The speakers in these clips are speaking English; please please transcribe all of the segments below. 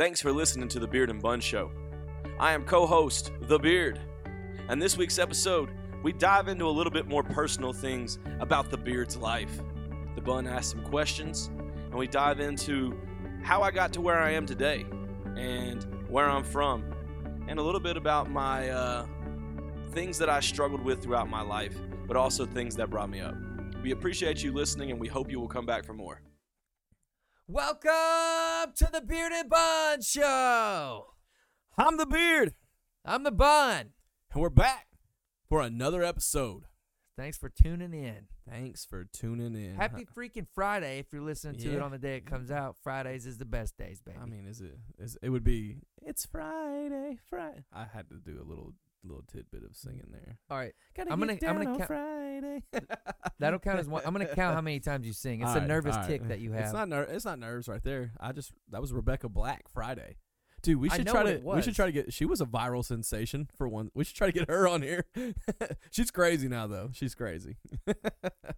Thanks for listening to the Beard and Bun Show. I am co host, The Beard. And this week's episode, we dive into a little bit more personal things about the Beard's life. The Bun asks some questions, and we dive into how I got to where I am today, and where I'm from, and a little bit about my uh, things that I struggled with throughout my life, but also things that brought me up. We appreciate you listening, and we hope you will come back for more. Welcome to the Beard and Bun Show. I'm the Beard, I'm the Bun. and we're back for another episode. Thanks for tuning in. Thanks for tuning in. Happy freaking Friday if you're listening to it on the day it comes out. Fridays is the best days, baby. I mean, is it? Is it would be? It's Friday, Friday. I had to do a little little tidbit of singing there. all right, Gotta I'm gonna- I'm gonna count- Friday. that'll count as one. I'm gonna count how many times you sing. It's All a right, nervous all right. tick that you have. It's not ner- It's not nerves right there. I just that was Rebecca Black Friday. Dude, we I should know try what to. it We should try to get. She was a viral sensation for one. We should try to get her on here. She's crazy now, though. She's crazy.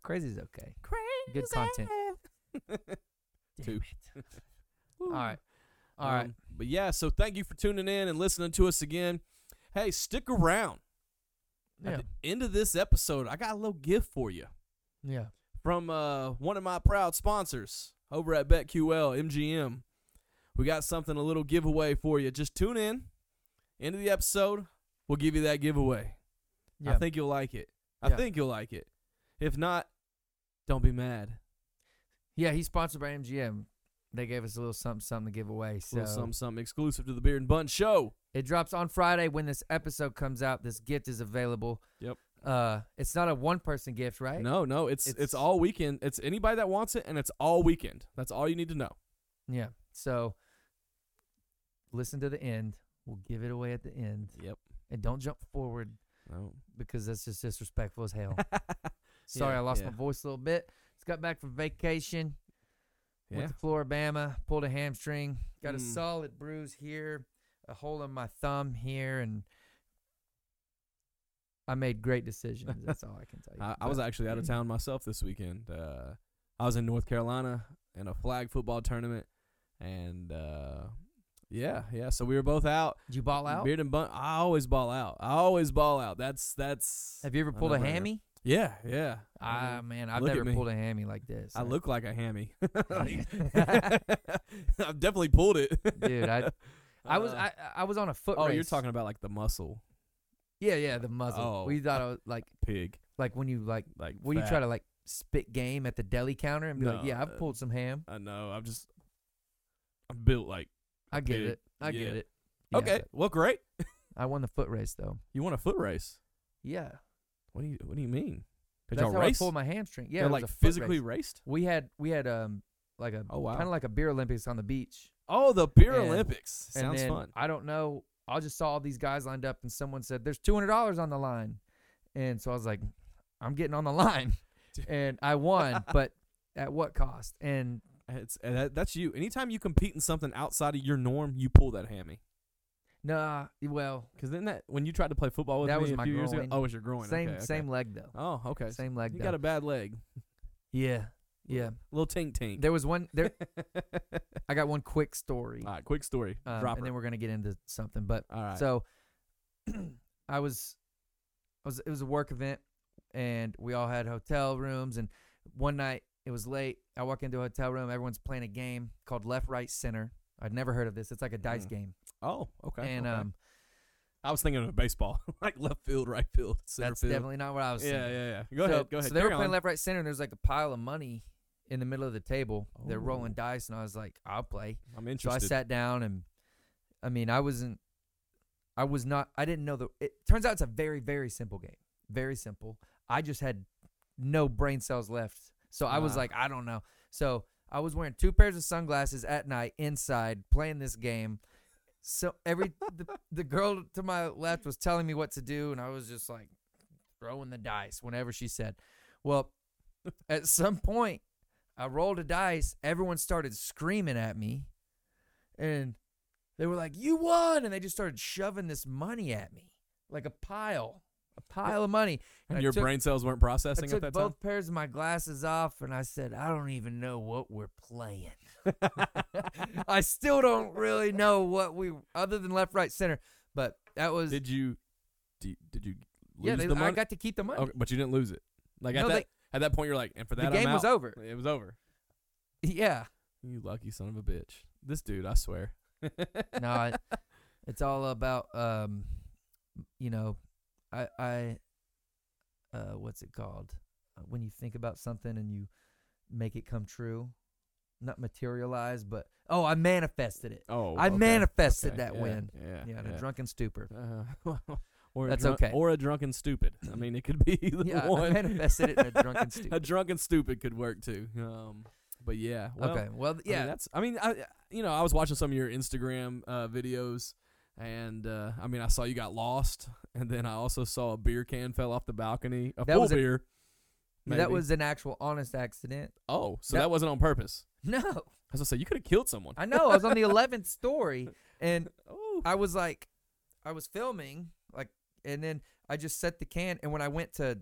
Crazy's okay. crazy. Good content. Two. All right, all right. Um, but yeah, so thank you for tuning in and listening to us again. Hey, stick around. Yeah, At the end of this episode, I got a little gift for you yeah. from uh, one of my proud sponsors over at BetQL MGM. We got something, a little giveaway for you. Just tune in. End of the episode, we'll give you that giveaway. yeah. I think you'll like it. I Yeah. think you'll like it. If not, don't be mad. yeah, he's sponsored by MGM. They gave us a little something, something to give away. A little something, something exclusive to the Beard and Bun Show. It drops on Friday when this episode comes out. This gift is available. Yep. Uh, it's not a one person gift, right? No, no, it's, it's It's- all weekend. It's anybody that wants it, and it's all weekend. That's all you need to know. Yeah. So listen to the end. We'll give it away at the end, Yep. and don't jump forward No. because that's just disrespectful as hell. Sorry, Yeah, I lost yeah. my voice a little bit. Just got back from vacation. Yeah. Went to Floribama, pulled a hamstring, got a Mm. solid bruise here, a hole in my thumb here, and I made great decisions. That's all I can tell you. I, I was actually out of town myself this weekend. Uh, I was in North Carolina in a flag football tournament, and uh, yeah, yeah. So we were both out. Did you ball out? Beard and bun. I always ball out. I always ball out. That's that's. Have you ever pulled a hammy? Yeah, yeah. Ah, I, man, I've look never pulled a hammy like this. I Uh, look like a hammy. I've definitely pulled it, Dude, I- I was Uh, I I was on a foot race. oh, race. you're talking about like the muscle Yeah, yeah, the muzzle. Oh. We thought I was like pig, like when you like like when you try to like spit game at the deli counter and be like, yeah, I've uh, pulled some ham. I know. I'm just. I'm built like. I get pig. it. I Yeah. get it. Yeah, okay. Well, great. I won the foot race though. You won a foot race? Yeah. What do you What do you mean? Did That's y'all how race? I pulled my hamstring. Yeah, They're it was like a foot physically race. raced. We had we had um like a Oh wow. kind of like a beer Olympics on the beach. oh, the beer And- Olympics and sounds then fun. I don't know. I just saw all these guys lined up, and someone said, "There's two hundred dollars on the line," and so I was like, "I'm getting on the line," and I won, but at what cost? And It's and that, that's you. Anytime you compete in something outside of your norm, you pull that hammy. Nah, well, Because then that when you tried to play football with That me was a my few years ago, groin. oh, it was your groin. same okay, okay. same leg though. Oh, okay. Same leg you though. got a bad leg. yeah, yeah. Little tink tink. There was one there. I got one quick story, All right, quick story. um, Drop and her. then we're gonna get into something. But All right. So I was I was it was a work event and we all had hotel rooms and one night it was late. I walk into a hotel room, everyone's playing a game called left right center. I'd never heard of this. It's like a dice Mm. game. oh, okay. and okay. um I was thinking of baseball, like left field, right field, center that's field. definitely not what I was yeah, thinking. yeah, yeah. Go so, ahead. Go ahead. So they were Carry playing on. left right center and there's like a pile of money in the middle of the table. They're rolling Oh. dice and I was like, I'll play. I'm interested. So interested. I sat down and I mean, I wasn't I was not I didn't know the it turns out it's a very very simple game. Very simple. I just had no brain cells left. So I was Ah. like, I don't know. So I was wearing two pairs of sunglasses at night inside playing this game. So every the, the girl to my left was telling me what to do and I was just like throwing the dice whenever she said. Well, at some point I rolled a dice, everyone started screaming at me and they were like, "You won!" and they just started shoving this money at me, like a pile, a pile of money. and I your took- brain cells weren't processing I took at that both time. pairs of my glasses off, and I said, "I don't even know what we're playing." I still don't really know what we other than left, right, center. But that was did you? Did, did you lose yeah. They, the I got to keep the money. Okay, but you didn't lose it. Like at that they- at that point, you're like, and for that the game was over. It was over. Yeah. You lucky son of a bitch. This dude, I swear. no, it, it's all about um, you know, I I uh, what's it called uh, when you think about something and you make it come true, not materialize, but oh, I manifested it. Oh, I okay, manifested okay, that yeah, win. Yeah, Yeah, in yeah. a drunken stupor. Uh, or That's a drunk, okay. Or a drunken stupid. I mean, it could be either Yeah, I manifested it in a drunken stupid. a drunken stupid could work too. Um, but yeah. Well, okay, well, I mean, yeah, that's. I mean, I you know I was watching some of your Instagram uh, videos, and uh, I mean I saw you got lost, and then I also saw a beer can fell off the balcony, a That full was a- beer. that was an actual honest accident. oh, so that- that wasn't on purpose. No, As I was say you could have killed someone. I know. I was on the eleventh story, and oh, I was like, I was filming, like, and then I just set the can, and when I went to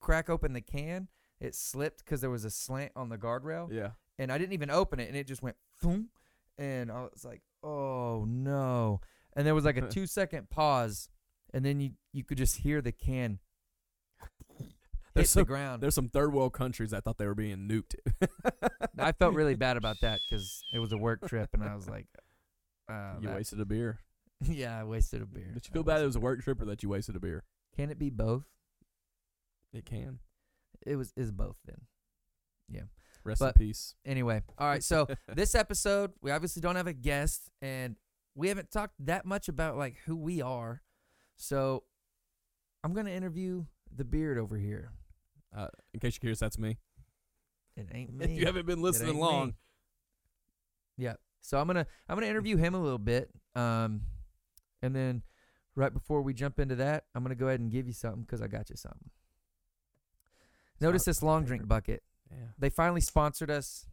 crack open the can, it slipped because there was a slant on the guardrail, yeah. and I didn't even open it, and it just went boom, and I was like, oh no, and there was like a two second pause, and then you you could just hear the can hit There's the some- ground. There's some third world countries that thought they were being nuked. I felt really bad about that because it was a work trip, and I was like, uh, you wasted a beer. yeah, I wasted a beer. Did you I feel bad it was a work trip or that you wasted a beer? Can it be both? It can. It was is both then. Yeah. Rest But- in peace. Anyway, all right. So this episode, we obviously don't have a guest, and we haven't talked that much about like who we are. So I'm gonna interview the beard over here. Uh, in case you're curious, that's me. It ain't me. If you haven't been listening long, me. Yeah. So I'm gonna I'm gonna interview him a little bit. Um, and then right before we jump into that, I'm gonna go ahead and give you something because I got you something. Notice this long drink bucket. yeah. They finally sponsored us.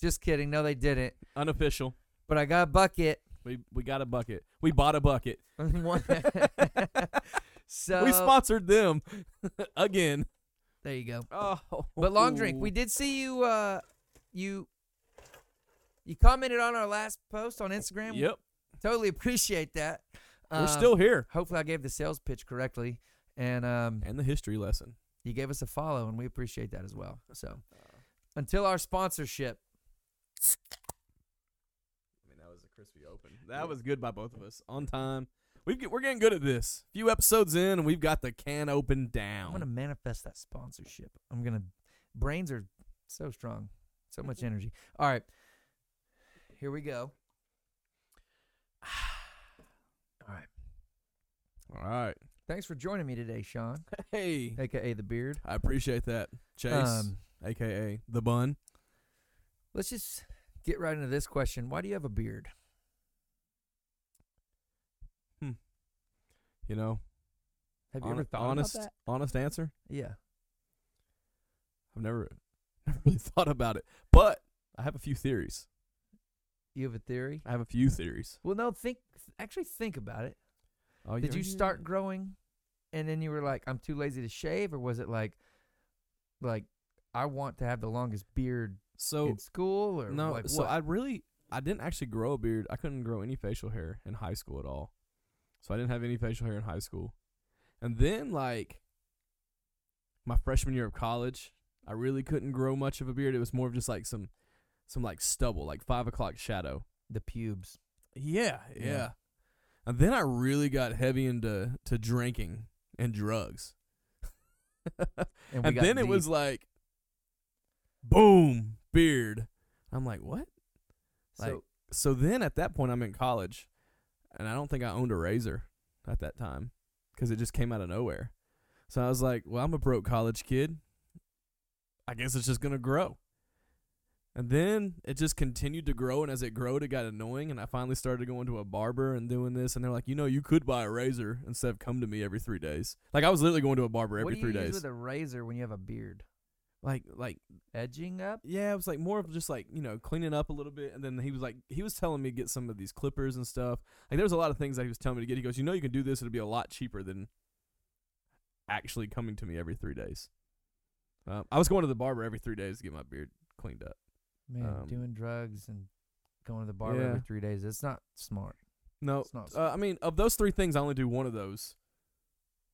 Just kidding. No, they didn't. unofficial. But I got a bucket. We we got a bucket. We bought a bucket. So we sponsored them again. there you go. Oh, But long drink, we did see you. Uh, you you commented on our last post on Instagram. Yep, Totally appreciate that. we're Um, still here. Hopefully, I gave the sales pitch correctly, and um, And the history lesson. you gave us a follow, and we appreciate that as well. So, until our sponsorship, I mean, that was a crispy open. That was good by both of us. On time. We get, we're getting good at this. few episodes in, and we've got the can open down. I'm gonna manifest that sponsorship. I'm gonna. Brains are so strong, so much energy. All right, here we go. All right. All right. Thanks for joining me today, Shaun, Hey, aka the Beard. I appreciate that, Chase, Um, aka the Bun. let's just get right into this question. Why do you have a beard? You know, Have you hon- ever thought honest, about that? honest answer. Yeah. I've never, never really thought about it, but I have a few theories. You have a theory? I have a few theories. Well, no. Think. Actually, think about it. Oh, Did yeah, you yeah, start growing, and then you were like, "I'm too lazy to shave," or was it like, like, I want to have the longest beard So in school, or no, like so what? I really, I didn't actually grow a beard. I couldn't grow any facial hair in high school at all. So I didn't have any facial hair in high school, and then like my freshman year of college, I really couldn't grow much of a beard. It was more of just like some, some like stubble, like five o'clock shadow. the pubes. Yeah, Yeah. yeah. And then I really got heavy into to drinking and drugs. And, And, then it was like boom, beard. I'm like, "What?" like- so. So then at that point I'm in college and I don't think I owned a razor at that time cuz it just came out of nowhere. So I was like, "Well, I'm a broke college kid. I guess it's just going to grow." And then it just continued to grow, and as it growed, it got annoying. And I finally started going to a barber and doing this. And they're like, you know, you could buy a razor instead of come to me every three days. Like I was literally going to a barber every what do you three use days. with a razor when you have a beard? Like, like Edging up. yeah, it was like more of just like you know cleaning up a little bit. And then he was like, he was telling me to get some of these clippers and stuff. Like there was a lot of things that he was telling me to get. He goes, you know, you can do this. It'll be a lot cheaper than actually coming to me every three days. Um, I was going to the barber every three days to get my beard cleaned up. Man, Um, doing drugs and going to the barber yeah. every three days. It's not smart. No, It's not uh, I mean, of those three things, I only do one of those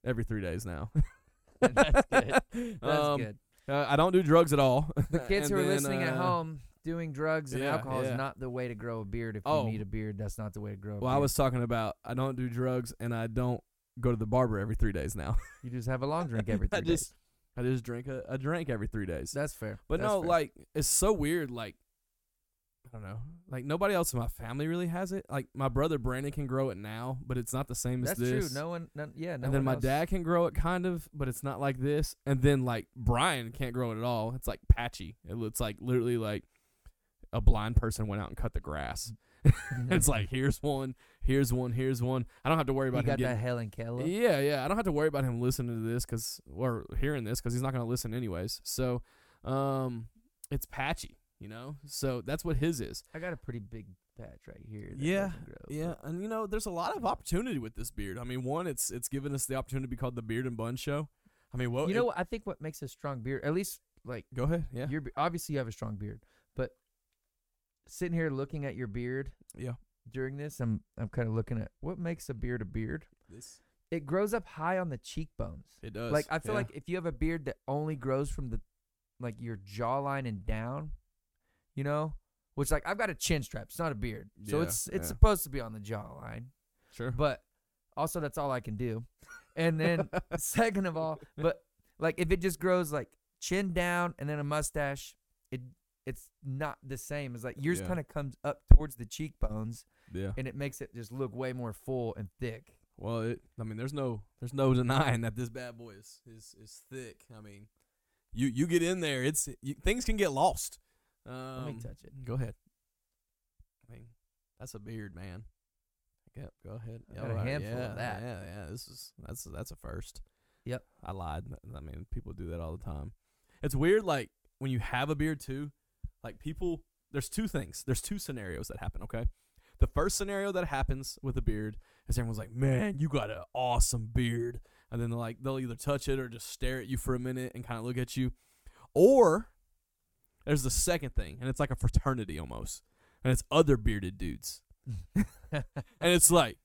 every three days now. That's good. That's Um, good. Uh, I don't do drugs at all. The kids who are then, listening at uh, home, doing drugs and yeah, alcohol yeah. is not the way to grow a beard. If Oh. you need a beard, that's not the way to grow a Well, beard. I was talking about I don't do drugs and I don't go to the barber every three days now. You just have a long drink every three I days. just I just drink a, a drink every three days. That's fair. But That's no, fair. like it's so weird. Like I don't know. Like nobody else in my family really has it. Like my brother Brandon can grow it now, but it's not the same that's as true. this. No one, none, yeah, no and then my else- dad can grow it kind of, but it's not like this. And then like Brian can't grow it at all. It's like patchy. It looks like literally like a blind person went out and cut the grass. it's like here's one, here's one, here's one. I don't have to worry you about him got getting that Helen Keller. yeah, yeah. I don't have to worry about him listening to this because or hearing this because he's not going to listen anyways. So, um, it's patchy, you know. So that's what his is. I got a pretty big patch right here. Yeah, grow, Yeah, but- and you know, there's a lot of opportunity with this beard. I mean, one, it's it's given us the opportunity to be called the Beard and Bun Show. I mean, what you know, what? I think what makes a strong beard, at least like Go ahead. Yeah. you're obviously you have a strong beard, but sitting here looking at your beard Yeah. during this, I'm I'm kind of looking at what makes a beard a beard. This It grows up high on the cheekbones. it does. Like I feel yeah. like if you have a beard that only grows from the like your jawline and down, you know, which like I've got a chin strap. It's not a beard, so Yeah, it's it's yeah. supposed to be on the jawline. sure. But also that's all I can do. And then second of all, but like if it just grows like chin down and then a mustache, it it's not the same as like yours Yeah. kind of comes up towards the cheekbones yeah. and it makes it just look way more full and thick. Well, it, I mean, there's no there's no denying that this bad boy is is, is thick. I mean, you you get in there, it's you, things can get lost. Um, Let me touch it. Go ahead. I mean, that's a beard, man. Yep, go ahead. I got a all right, handful of yeah, that. Yeah, yeah. This is that's that's a first. Yep. I lied. I mean, people do that all the time. It's weird, like when you have a beard too. Like people, there's two things. There's two scenarios that happen. Okay. The first scenario that happens with a beard is everyone's like, "Man, you got an awesome beard," and then like, they'll either touch it or just stare at you for a minute and kind of look at you, or there's the second thing, and it's like a fraternity almost, and it's other bearded dudes, and it's like,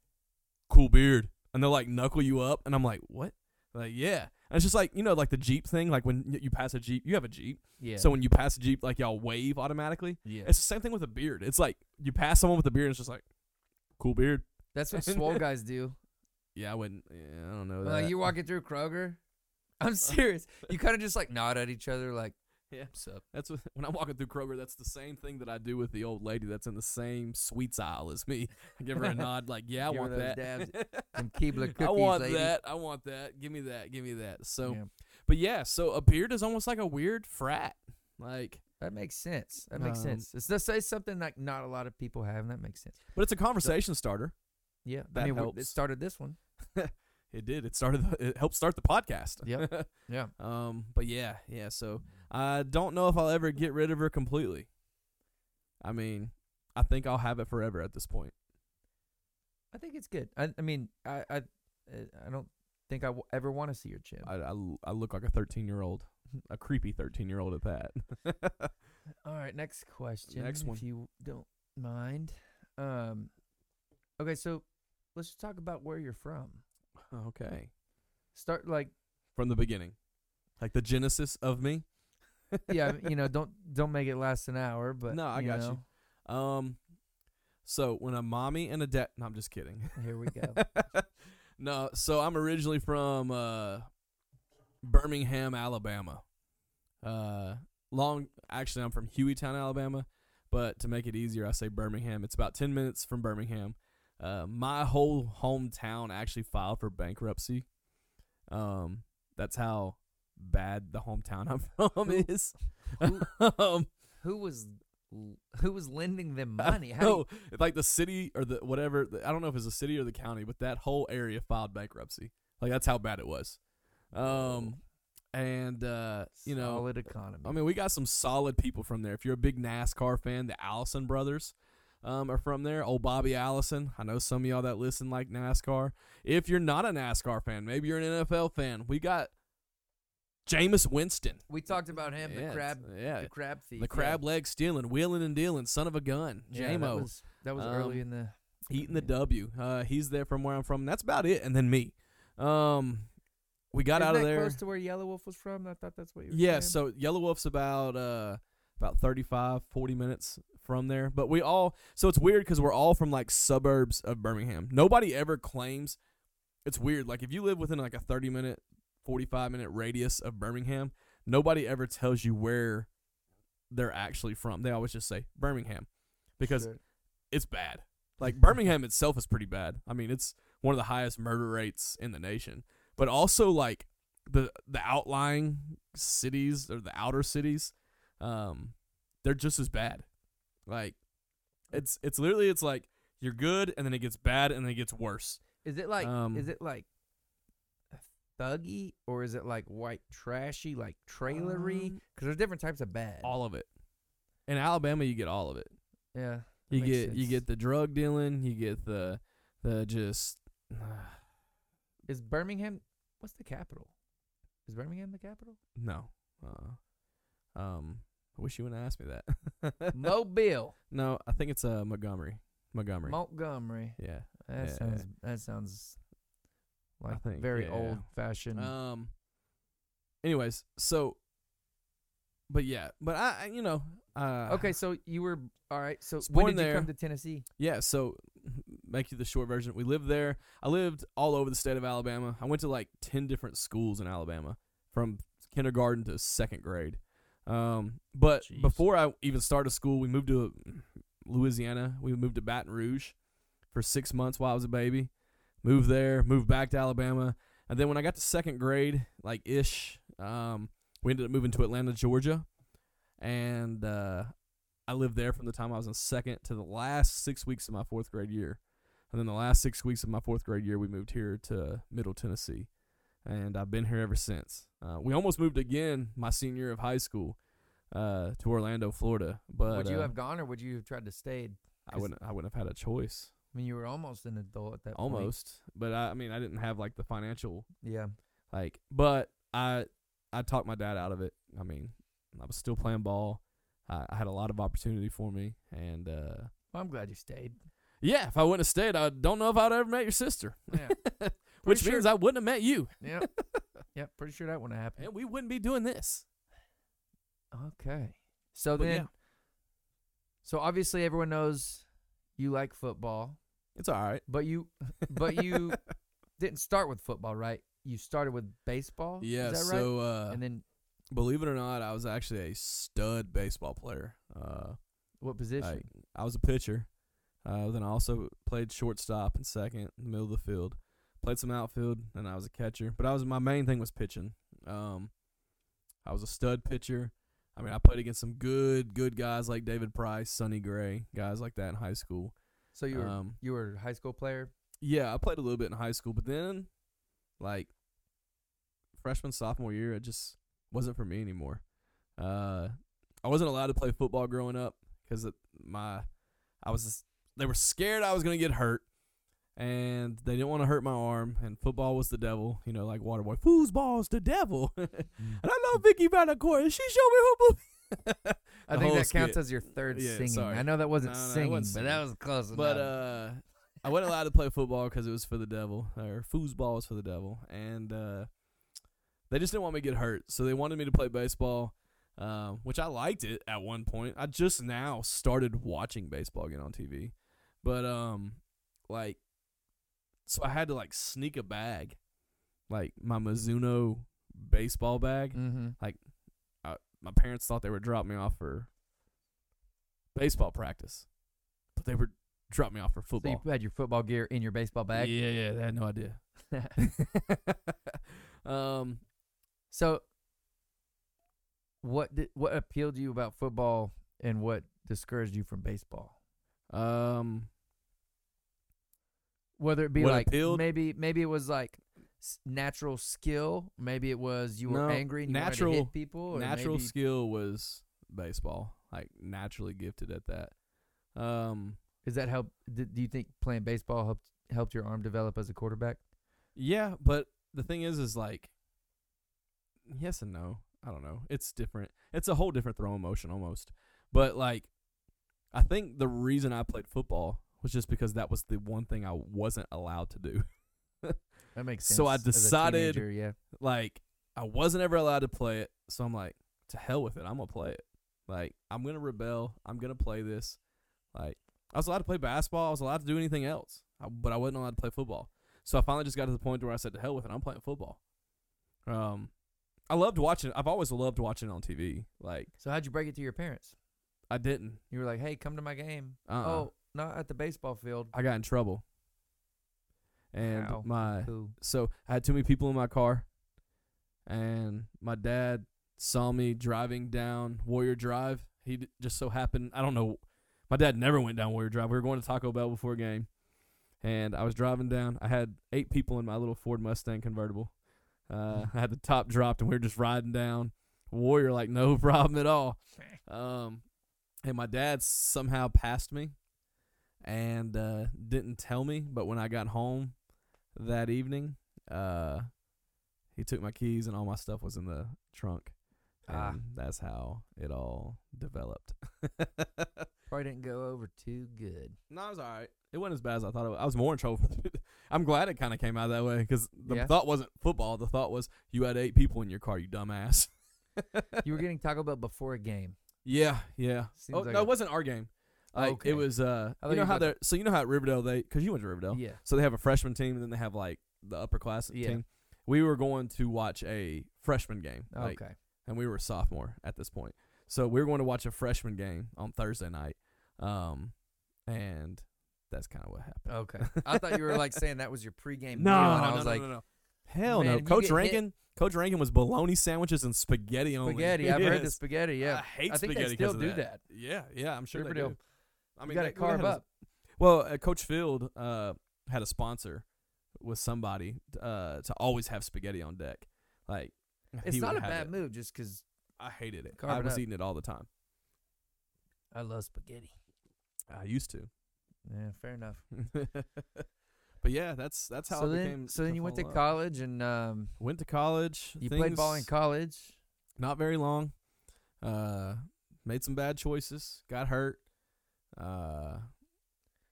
cool beard, and they'll like knuckle you up, and I'm like, what? Like, yeah, and it's just like you know, like the Jeep thing, like when you pass a Jeep, you have a Jeep, Yeah. so when you pass a Jeep, like y'all wave automatically. yeah. It's the same thing with a beard. It's like you pass someone with a beard, and it's just like, cool beard. That's what swole guys do. Yeah, I wouldn't. Yeah, I don't know Like that. you're walking through Kroger. I'm serious. You kind of just like nod at each other, like, Yeah. "What's up?" That's what, when I'm walking through Kroger. That's the same thing that I do with the old lady that's in the same sweets aisle as me. I give her a nod, like, "Yeah, I Give want that. dabs, Them Keebler cookies, I want lady. that. I want that. Give me that. Give me that." So, Yeah. but yeah, so a beard is almost like a weird frat. Like, That makes sense. That makes Um, sense. It's just say something like not a lot of people have, and that makes sense. but it's a conversation starter. Yeah, I That mean, we- it started this one. It did. It started. The, it helped start the podcast. Yep. Yeah. Um. But yeah, yeah. So I don't know if I'll ever get rid of her completely. I mean, I think I'll have it forever at this point. I think it's good. I, I mean, I, I, uh, I don't think I w- ever want to see your chin. I, I, l- I look like a 13 year old, a creepy 13 year old at that. All right, next question. Next one. if you don't mind. Um, okay, so let's just talk about where you're from. okay. Start like, From the beginning, like the genesis of me. Yeah, you know, don't don't make it last an hour, but No, I got you. know, Um, so when a mommy and a dad. No, I'm just kidding. Here we go. no, so I'm originally from uh, Birmingham, Alabama. Uh, long. Actually, I'm from Hueytown, Alabama. But to make it easier, I say Birmingham. It's about ten minutes from Birmingham. Uh, my whole hometown actually filed for bankruptcy. Um, that's how bad the hometown I'm from is. um, who was who was lending them money? don't How do you- like the city or the whatever. I don't know if it's the city or the county, but that whole area filed bankruptcy. Like that's how bad it was. Um, and uh, you know, solid economy. I mean, we got some solid people from there. If you're a big NASCAR fan, the Allison brothers um, are from there. Old Bobby Allison. I know some of y'all that listen like NASCAR. If you're not a NASCAR fan, maybe you're an NFL fan. We got Jameis Winston. We talked about him, Yeah, the crab, yeah, the crab thief, the yeah. crab leg stealing, wheeling and dealing, son of a gun. Yeah, JMO. that was, that was early Um, in the. eating the. W. Uh, he's there from where I'm from. That's about it. And then me. Um, we got Isn't out of that there. close to where Yellow Wolf was from. I thought that's what you were Yeah, saying. so Yellow Wolf's about uh about 35 40 minutes from there. But we all so it's weird cuz we're all from like suburbs of Birmingham. Nobody ever claims it's weird like if you live within like a 30 minute 45 minute radius of Birmingham, nobody ever tells you where they're actually from. They always just say Birmingham because Sure. it's bad. Like Birmingham itself is pretty bad. I mean, it's one of the highest murder rates in the nation. But also like the the outlying cities or the outer cities, um, they're just as bad. Like it's it's literally it's like you're good and then it gets bad and then it gets worse. Is it like Um, is it like thuggy or is it like white trashy like trailery? Um, Because there's different types of bad. All of it. In Alabama you get all of it. yeah. You get you get the drug dealing, you get the the just Is Birmingham? What's the capital? Is Birmingham the capital? no. Uh, um I wish you wouldn't ask me that. Mobile, No, I think it's uh Montgomery. Montgomery. Montgomery. yeah. That Yeah. sounds that sounds like think, very yeah. old fashioned. Um. Anyways, so, but yeah, but I, you know, uh, okay, so you were all right. So when did you come to Tennessee? yeah. So, make you the short version. We lived there. I lived all over the state of Alabama. I went to like ten different schools in Alabama, from kindergarten to second grade. Um, but Jeez. before I even started school, we moved to Louisiana. We moved to Baton Rouge for six months while I was a baby. Moved there, moved back to Alabama, and then when I got to second grade, like ish, um, we ended up moving to Atlanta, Georgia, and uh, I lived there from the time I was in second to the last six weeks of my fourth grade year, and then the last six weeks of my fourth grade year, we moved here to Middle Tennessee, and I've been here ever since. Uh, we almost moved again my senior year of high school uh, to Orlando, Florida, but would you uh, have gone or would you have tried to stay? I wouldn't. I wouldn't have had a choice. I mean, you were almost an adult at that point. Almost, but I, I mean, I didn't have like the financial Yeah. like. But I, I talked my dad out of it. I mean, I was still playing ball. I, I had a lot of opportunity for me, and uh, Well, I'm glad you stayed. yeah, if I wouldn't have stayed, I don't know if I'd ever met your sister. Yeah. Which Pretty means I wouldn't have met you, yep. Yep. Pretty sure that wouldn't have happened. and we wouldn't be doing this. Okay. So But then, yeah. so obviously everyone knows you like football, It's all right. but you, but you didn't start with football, right? You started with baseball. Yeah. Is that right? so uh, and then believe it or not, I was actually a stud baseball player. Uh, what position? Like, I was a pitcher. Uh, then I also played shortstop and second in the middle of the field. Played some outfield, and I was a catcher. But I was my main thing was pitching. Um, I was a stud pitcher. I mean, I played against some good, good guys like David Price, Sonny Gray, guys like that in high school. So you were Um, you were a high school player. yeah, I played a little bit in high school, but then, like, freshman sophomore year, it just wasn't for me anymore. Uh, I wasn't allowed to play football growing up because my, I was, they were scared I was gonna get hurt, and they didn't want to hurt my arm. And football was the devil, you know, like Waterboy. Foosball's the devil. and I love Vicki Vallencourt. She showed me who. believe- I think that counts skit. as your third Yeah, singing. sorry. I know that wasn't No, no, it singing, wasn't but that singing. was close But enough. uh, I wasn't allowed to play football because it was for the devil, or foosball was for the devil, and uh, they just didn't want me to get hurt, so they wanted me to play baseball, um, which I liked it at one point. I just now started watching baseball again on TV, but um, like, so I had to like sneak a bag, like my Mizuno baseball bag. mm-hmm. My parents thought they were dropping me off for baseball practice, but they were dropping me off for So football. you had your football gear in your baseball bag. Yeah, yeah, they had no idea. um, so, what did what appealed to you about football, and what discouraged you from baseball? um, Whether it be What like appealed? maybe maybe it was like natural skill, maybe it was you were No, angry and you natural- wanted to hit people, or natural maybe, skill was baseball. Like naturally gifted at that. Um, Is that help? Did, do you think playing baseball helped helped your arm develop as a quarterback? yeah, but the thing is, is like yes and no. I don't know. It's different. It's a whole different throw motion almost. But like, I think the reason I played football was just because that was the one thing I wasn't allowed to do. That makes sense. So I decided- teenager, yeah. like, I wasn't ever allowed to play it. So I'm like, to hell with it. I'm gonna play it. Like, I'm gonna rebel. I'm gonna play this. Like, I was allowed to play basketball. I was allowed to do anything else, I, but I wasn't allowed to play football. So I finally just got to the point where I said, to hell with it. I'm playing football. Um, I loved watching. I've always loved watching it on TV. Like, So how'd you break it to your parents? I didn't. You were like, "Hey, come to my game." Uh-uh. Oh, not at the baseball field. I got in trouble. And my so I had too many people in my car, and my dad saw me driving down Warrior Drive. He d- just so happened. I don't know. My dad never went down Warrior Drive. We were going to Taco Bell before a game, and I was driving down. I had eight people in my little Ford Mustang convertible. Uh, I had the top dropped, and we were just riding down Warrior like no problem at all. Um, and my dad somehow passed me and uh, didn't tell me. But when I got home that evening, uh, he took my keys and all my stuff was in the trunk. And Ah. that's how it all developed. Probably didn't go over too good. no, it was all right. It wasn't as bad as I thought it was. I was more in trouble. I'm glad it kind of came out that way because the Yeah. thought wasn't football. The thought was you had eight people in your car, you dumbass. You were getting Taco Bell before a game. Yeah, yeah. Seems oh, like no, it wasn't our game. Like Okay. it was. Uh, you know how were- they so you know how at Riverdale they because you went to Riverdale, Yeah. so they have a freshman team and then they have like the upper class Yeah. team. We were going to watch a freshman game, like, Okay. and we were sophomore at this point. So we were going to watch a freshman game on Thursday night, um, and that's kind of what happened. Okay. I thought you were like saying that was your pregame No, meal, and I no, was no, like, no, no. Hell Man, no. Coach get hit- Rankin, Coach Rankin was bologna sandwiches and spaghetti only. spaghetti. I've heard the spaghetti. Yeah. I hate I think they spaghetti still do that. that. Yeah, yeah, I'm sure Riverdale. they do. I mean, got they- to we had a- up. Well, uh, Coach Field uh, had a sponsor with somebody uh, to always have spaghetti on deck. Like It's he not a have bad it. move just 'cause I hated it. I it was up. eating it all the time. I love spaghetti. I used to. Yeah, fair enough. but yeah, that's that's how so it then, became. so then you went to fall in love. college and um, Went to college. you played ball in things- college. Not very long. Uh, made some bad choices. Got hurt. Uh,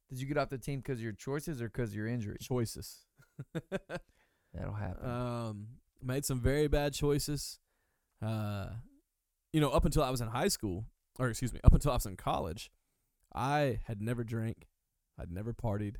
Did you get off the team because of your choices or because of your injury? choices. That'll happen. um, made some very bad choices. Uh, you know, up until I was in high school, or excuse me, up until I was in college, I had never drank, I'd never partied,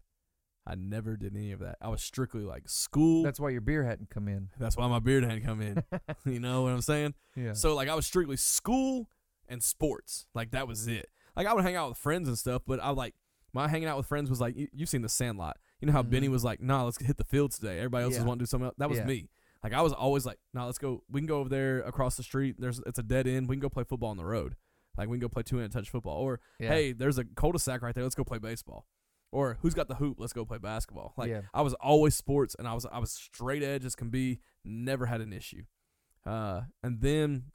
I never did any of that. I was strictly like school. That's, That's why your beer hadn't come in. That's why my beard hadn't come in. you know what I'm saying? yeah. So like I was strictly school and sports. Like that was it. Like I would hang out with friends and stuff, but I like my hanging out with friends was like you, you've seen the Sandlot. You know how Benny Mhm. was like, "Nah, let's hit the field today." Everybody else Yeah. was wanting to do something else. That was Yeah. me. Like I was always like, "Nah, let's go. We can go over there across the street. There's it's a dead end. We can go play football on the road. Like we can go play two handed touch football. Or yeah. hey, there's a cul-de-sac right there. Let's go play baseball. Or who's got the hoop? Let's go play basketball. Like. I was always sports, and I was I was straight edge as can be. Never had an issue. Uh, and then,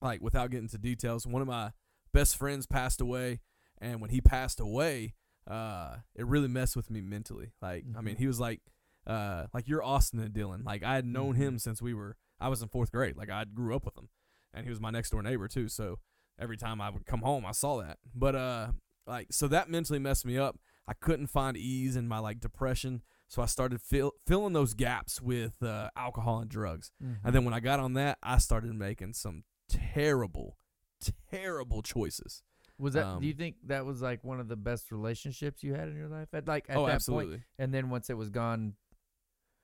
like without getting into details, one of my best friends passed away, and when he passed away, uh, it really messed with me mentally. Like I mean, Mhm. he was like, uh, like you're Austin and Dylan. Like I had known Mhm. him since we were I was in fourth grade. Like I grew up with him, and he was my next door neighbor too. So every time I would come home, I saw that. But uh, like so that mentally messed me up. I couldn't find ease in my like depression, so I started fill, filling those gaps with uh, alcohol and drugs. Mhm. And then when I got on that, I started making some terrible, terrible choices. was that? um, do you think that was like one of the best relationships you had in your life? At like at oh, that absolutely. point, and then once it was gone,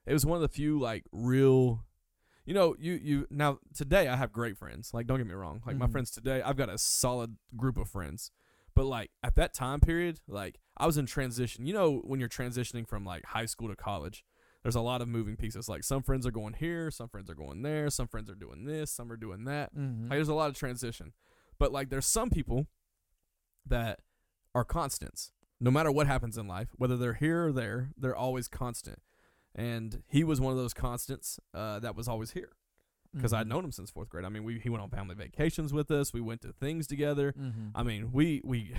It was one of the few like real. You know, you you now today I have great friends. Like, don't get me wrong. Like my Mhm. friends today, I've got a solid group of friends. But like at that time period, like I was in transition. You know, when you're transitioning from like high school to college, there's a lot of moving pieces. Like some friends are going here, some friends are going there, some friends are doing this, some are doing that. mm-hmm. Like there's a lot of transition. But like there's some people that are constants. No matter what happens in life, whether they're here or there, they're always constant. And he was one of those constants uh, that was always here because I'd Mhm. known him since fourth grade. I mean, we he went on family vacations with us. We went to things together. Mhm. I mean, we we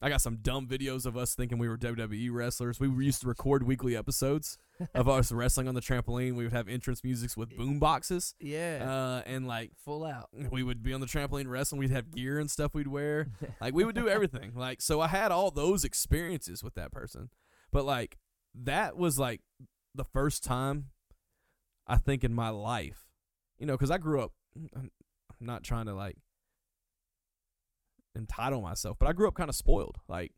I got some dumb videos of us thinking we were WWE wrestlers. We used to record weekly episodes of us wrestling on the trampoline. We would have entrance musics with boom boxes. Yeah. Uh, and like Full out. we would be on the trampoline wrestling. We'd have gear and stuff we'd wear. Like we would do everything. Like so, I had all those experiences with that person. But like that was like the first time I think in my life, you know, because I grew up. I'm not trying to like entitle myself, but I grew up kind of spoiled. Like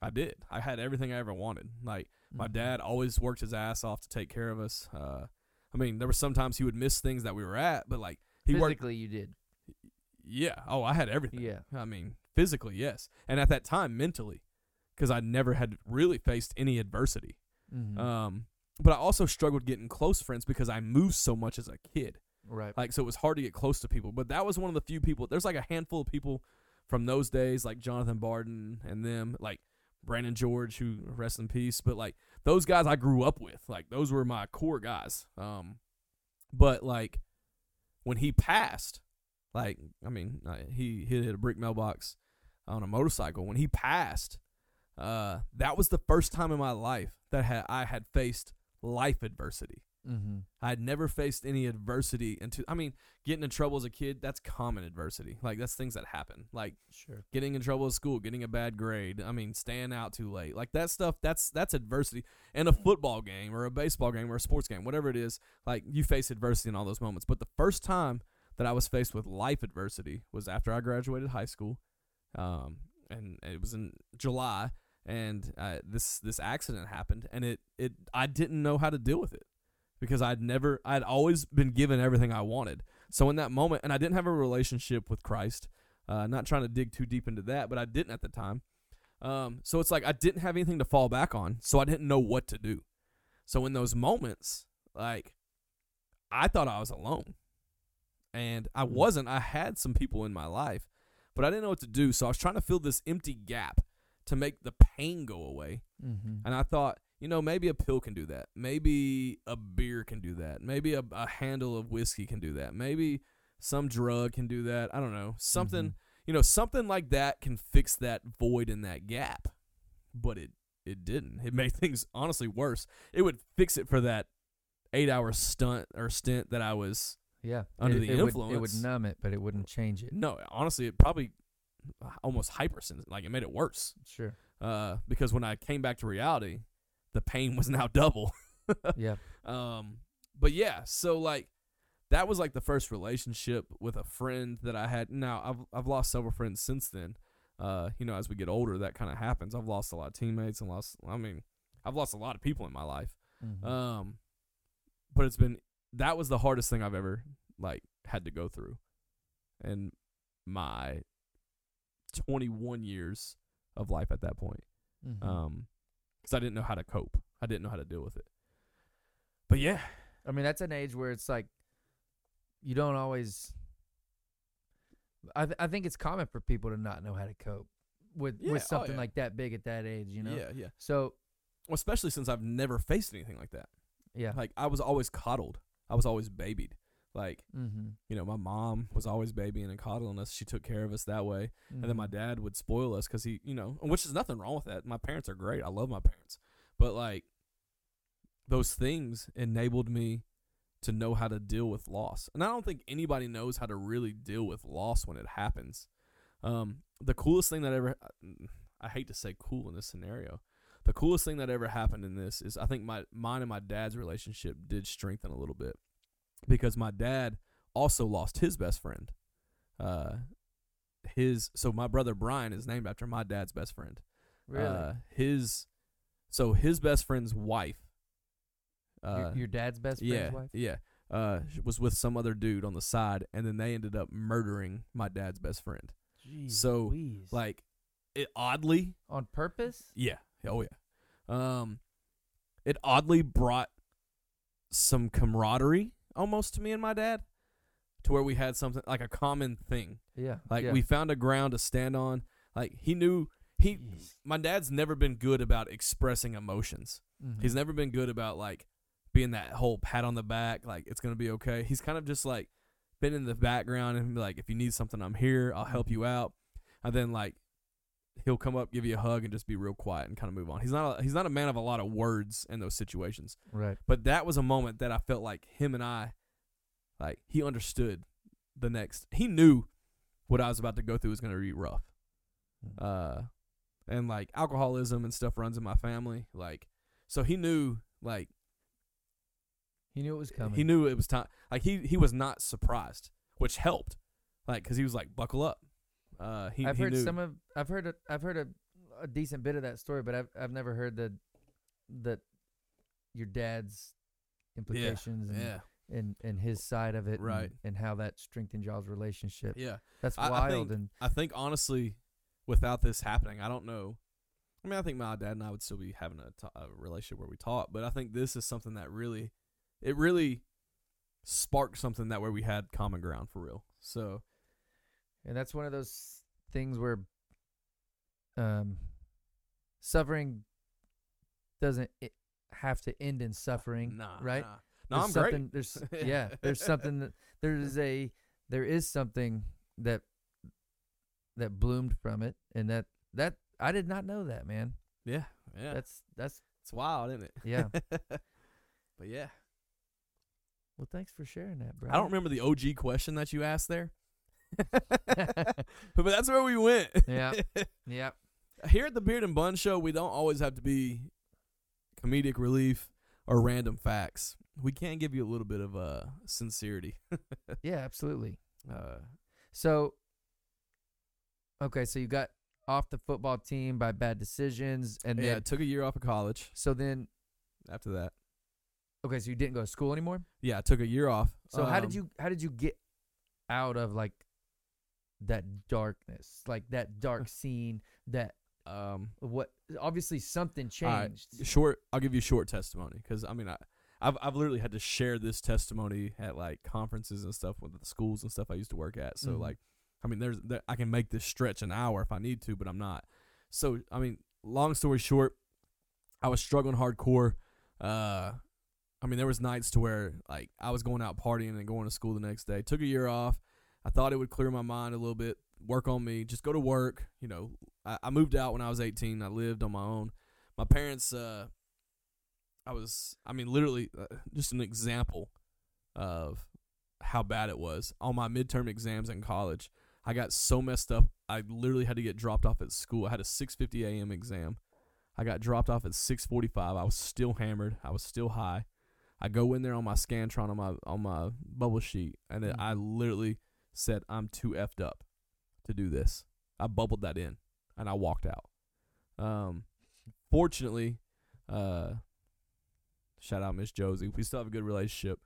I did. I had everything I ever wanted. Like my Mhm. dad always worked his ass off to take care of us. Uh, I mean, there were sometimes he would miss things that we were at, but like he worked Physically, you did. yeah. Oh, I had everything. Yeah. I mean, physically, yes. And at that time, mentally, because I never had really faced any adversity. Mhm. Um, but I also struggled getting close friends because I moved so much as a kid. right. Like, so it was hard to get close to people. But that was one of the few people. There's like a handful of people from those days, like Jonathan Barden and them, like Brandon George, who rest in peace. But like those guys I grew up with, like those were my core guys. Um, but like when he passed, like I mean, uh, he hit a brick mailbox on a motorcycle. When he passed, uh, that was the first time in my life that I had faced life adversity. Mm-hmm. I had never faced any adversity into I mean, getting in trouble as a kid, that's common adversity. Like that's things that happen. Like Sure. getting in trouble at school, getting a bad grade, I mean, staying out too late. Like that stuff, that's that's adversity. In a football game or a baseball game or a sports game, whatever it is, like you face adversity in all those moments. But the first time that I was faced with life adversity was after I graduated high school. Um and it was in July and uh, this this accident happened and it it I didn't know how to deal with it because I'd never I'd always been given everything I wanted. So in that moment and I didn't have a relationship with Christ. Uh, not trying to dig too deep into that, but I didn't at the time. Um, so it's like I didn't have anything to fall back on, so I didn't know what to do. So in those moments, like I thought I was alone, and I wasn't. I had some people in my life, but I didn't know what to do. So I was trying to fill this empty gap to make the pain go away. Mm-hmm. And I thought, you know, maybe a pill can do that. Maybe a beer can do that. Maybe a, a handle of whiskey can do that. Maybe some drug can do that. I don't know. Something, Mhm. you know, something like that can fix that void in that gap. But it it didn't. It made things honestly worse. It would fix it for that 8-hour stunt or stint that I was Yeah. Under it, the it Would, it would numb it, but it wouldn't change it. no, honestly, it probably almost hypersensitive. Like it made it worse. Sure. Uh, because when I came back to reality, the pain was now double. yeah. Um, but yeah, so like that was like the first relationship with a friend that I had. Now I've I've lost several friends since then. Uh, you know, as we get older, that kind of happens. I've lost a lot of teammates and lost. I mean, I've lost a lot of people in my life. Mhm. Um, but it's been that was the hardest thing I've ever like had to go through, in my 21 years of life at that point. Mhm. Um, because I didn't know how to cope. I didn't know how to deal with it. But yeah, I mean, that's an age where it's like you don't always. I th- I think it's common for people to not know how to cope with Yeah, with oh, something yeah. like that big at that age, you know. yeah, yeah. So Well, especially since I've never faced anything like that. yeah. Like I was always coddled. I was always babied. Like mm-hmm. you know, my mom was always babying and coddling us. She took care of us that way. And then my Mm-hmm. dad would spoil us because he, you know, which is nothing wrong with that. My parents are great. I love my parents. But like those things enabled me to know how to deal with loss. And I don't think anybody knows how to really deal with loss when it happens. Um, the coolest thing that ever, I hate to say cool in this scenario, the coolest thing that ever happened in this is I think my mine and my dad's relationship did strengthen a little bit because my dad also lost his best friend. Uh, his so my brother Brian is named after my dad's best friend. Really, Uh, his so his best friend's wife. Uh, your, your dad's best friend's yeah, wife. yeah. Uh, was with some other dude on the side, and then they ended up murdering my dad's best friend. Jeez So, Louise. Like, it oddly, on purpose. yeah, oh yeah. Um, it oddly brought some camaraderie almost to me and my dad, to where we had something like a common thing. Yeah, Like yeah. we found a ground to stand on. Like he knew he. Jeez. My dad's never been good about expressing emotions. Mhm. He's never been good about like being that whole pat on the back, like it's gonna be okay. He's kind of just like been in the background and be like, if you need something, I'm here. I'll help you out. And then like he'll come up, give you a hug, and just be real quiet and kind of move on. He's not a, he's not a man of a lot of words in those situations. Right. But that was a moment that I felt like him and I, like he understood the next. He knew what I was about to go through was going to be rough. Mm. Uh, and like alcoholism and stuff runs in my family. Like, so he knew like He knew it was coming. he knew it was time. Like he he was not surprised, which helped. Like, cause he was like, buckle up. Uh, he I've he heard knew. some of I've heard a, I've heard a, a decent bit of that story, but I've I've never heard the that your dad's implications and, yeah, and and his side of it, and- Right. And, how that strengthened y'all's relationship. yeah. That's I- I wild, think- and I think honestly, without this happening, I don't know. I mean, I think my dad and I would still be having a, t- a relationship where we talk, but I think this is something that really, it really sparked something that where we had common ground for real. So and that's one of those things where um suffering doesn't have to end in suffering, nah, right? Nah, no, There's I'm great. something, There's yeah, there's something that there is a there is something that that bloomed from it, and that that I did not know that, man. Yeah, yeah. That's that's it's wild, isn't it? yeah. but yeah, well, thanks for sharing that, bro. I don't remember the OG question that you asked there, but that's where we went. Yeah. yeah, Here at the Beard and Bun Show, we don't always have to be comedic relief or random facts. We can give you a little bit of uh, sincerity. yeah, absolutely. Uh, So, okay, so you got off the football team by bad decisions, and yeah, then took a year off of college so then after that. okay, so you didn't go to school anymore. Yeah, I took a year off. So how did Um, you how did you get out of like that darkness, like that dark scene, that Um, what obviously something right, changed. short. I'll give you short testimony because I mean I. I've I've literally had to share this testimony at like conferences and stuff with the schools and stuff I used to work at. So Mhm. like, I mean, there's there, I can make this stretch an hour if I need to, but I'm not. So I mean, long story short, I was struggling hardcore. Uh, I mean, there was nights to where like I was going out partying and going to school the next day. Took a year off. I thought it would clear my mind a little bit, work on me, just go to work. You know, I, I moved out when I was 18. I lived on my own. My parents, uh, I was, I mean, literally, uh, just an example of how bad it was on my midterm exams in college. I got so messed up. I literally had to get dropped off at school. I had a 6:50 a.m. exam. I got dropped off at 6:45. I was still hammered. I was still high. I go in there on my Scantron on my on my bubble sheet, and then Mm. I literally said, "I'm too effed up to do this." I bubbled that in, and I walked out. Um, fortunately, uh, shout out Miss Josie. We still have a good relationship.